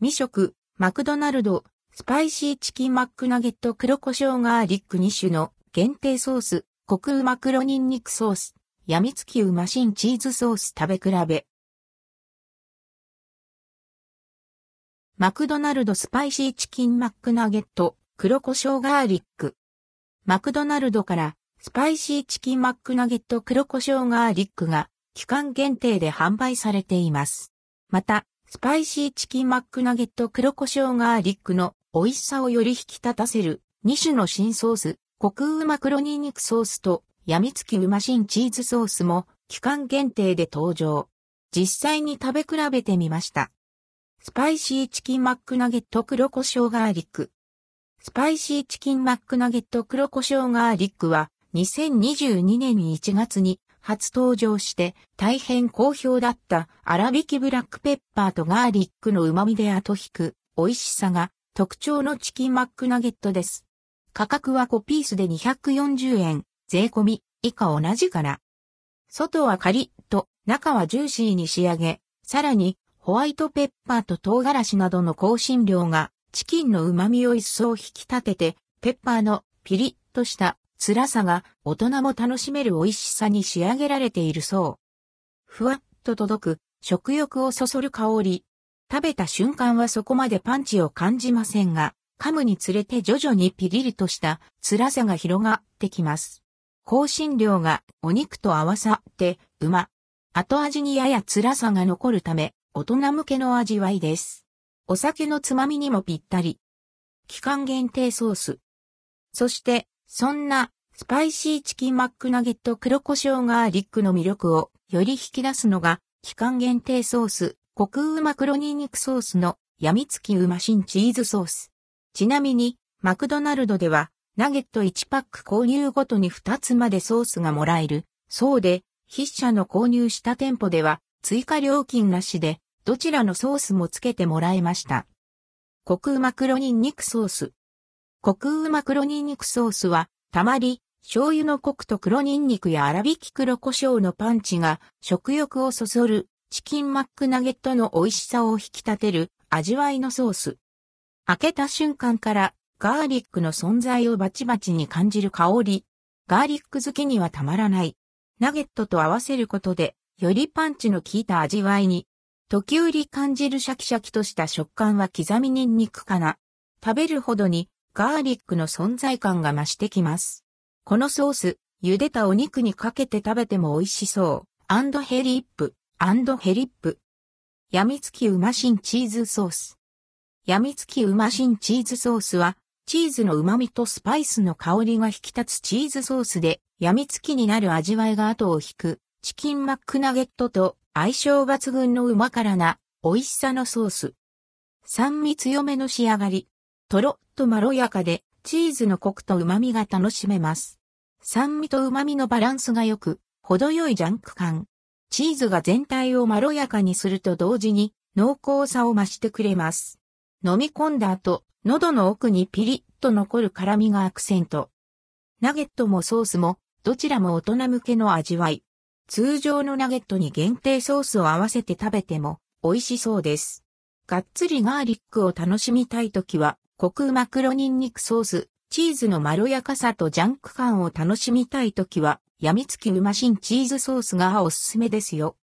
実食、マクドナルド、スパイシーチキンマックナゲット黒胡椒ガーリック2種の限定ソース、コクうま黒ニンニクソース、やみつきうま辛チーズソース食べ比べ。マクドナルドスパイシーチキンマックナゲット黒胡椒ガーリック。マクドナルドからスパイシーチキンマックナゲット黒胡椒ガーリックが期間限定で販売されています。また、スパイシーチキンマックナゲット黒胡椒ガーリックの美味しさをより引き立たせる2種の新ソース、コクうま黒ニンニクソースとやみつきうま辛チーズソースも期間限定で登場。実際に食べ比べてみました。スパイシーチキンマックナゲット黒胡椒ガーリック。スパイシーチキンマックナゲット黒胡椒ガーリックは2022年1月に初登場して大変好評だった粗挽きブラックペッパーとガーリックの旨味で後引く美味しさが特徴のチキンマックナゲットです。価格は5ピースで240円、税込み以下同じから。外はカリッと中はジューシーに仕上げ、さらにホワイトペッパーと唐辛子などの香辛料がチキンの旨味を一層引き立てて、ペッパーのピリッとした辛さが大人も楽しめる美味しさに仕上げられているそう。ふわっと届く食欲をそそる香り。食べた瞬間はそこまでパンチを感じませんが、噛むにつれて徐々にピリリとした辛さが広がってきます。香辛料がお肉と合わさってうま。後味にやや辛さが残るため、大人向けの味わいです。お酒のつまみにもぴったり。期間限定ソース。そして、そんなスパイシーチキンマックナゲット黒胡椒ガーリックの魅力をより引き出すのが期間限定ソース、コクうま黒ニンニクソースのやみつきうましんチーズソース。ちなみに、マクドナルドではナゲット1パック購入ごとに2つまでソースがもらえる。そうで、筆者の購入した店舗では追加料金なしでどちらのソースもつけてもらえました。コクうま黒ニンニクソース。コクうま黒ニンニクソースは、たまり、醤油のコクと黒ニンニクや粗挽き黒胡椒のパンチが食欲をそそるチキンマックナゲットの美味しさを引き立てる味わいのソース。開けた瞬間からガーリックの存在をバチバチに感じる香り。ガーリック好きにはたまらない。ナゲットと合わせることで、よりパンチの効いた味わいに。時折感じるシャキシャキとした食感は刻みニンニクかな。食べるほどにガーリックの存在感が増してきます。このソース、茹でたお肉にかけて食べても美味しそう。 and hellip、and hellip。やみつきうましんチーズソース。やみつきうましんチーズソースは、チーズの旨味とスパイスの香りが引き立つチーズソースで、やみつきになる味わいが後を引く、チキンマックナゲットと相性抜群のうま辛な、美味しさのソース。酸味強めの仕上がり。とろとまろやかで、チーズのコクと旨味が楽しめます。酸味と旨味のバランスが良く、程よいジャンク感。チーズが全体をまろやかにすると同時に濃厚さを増してくれます。飲み込んだ後、喉の奥にピリッと残る辛みがアクセント。ナゲットもソースも、どちらも大人向けの味わい。通常のナゲットに限定ソースを合わせて食べても美味しそうです。がっつりガーリックを楽しみたいときは、コクうま黒ニンニクソース、チーズのまろやかさとジャンク感を楽しみたいときは、やみつきうましんチーズソースがおすすめですよ。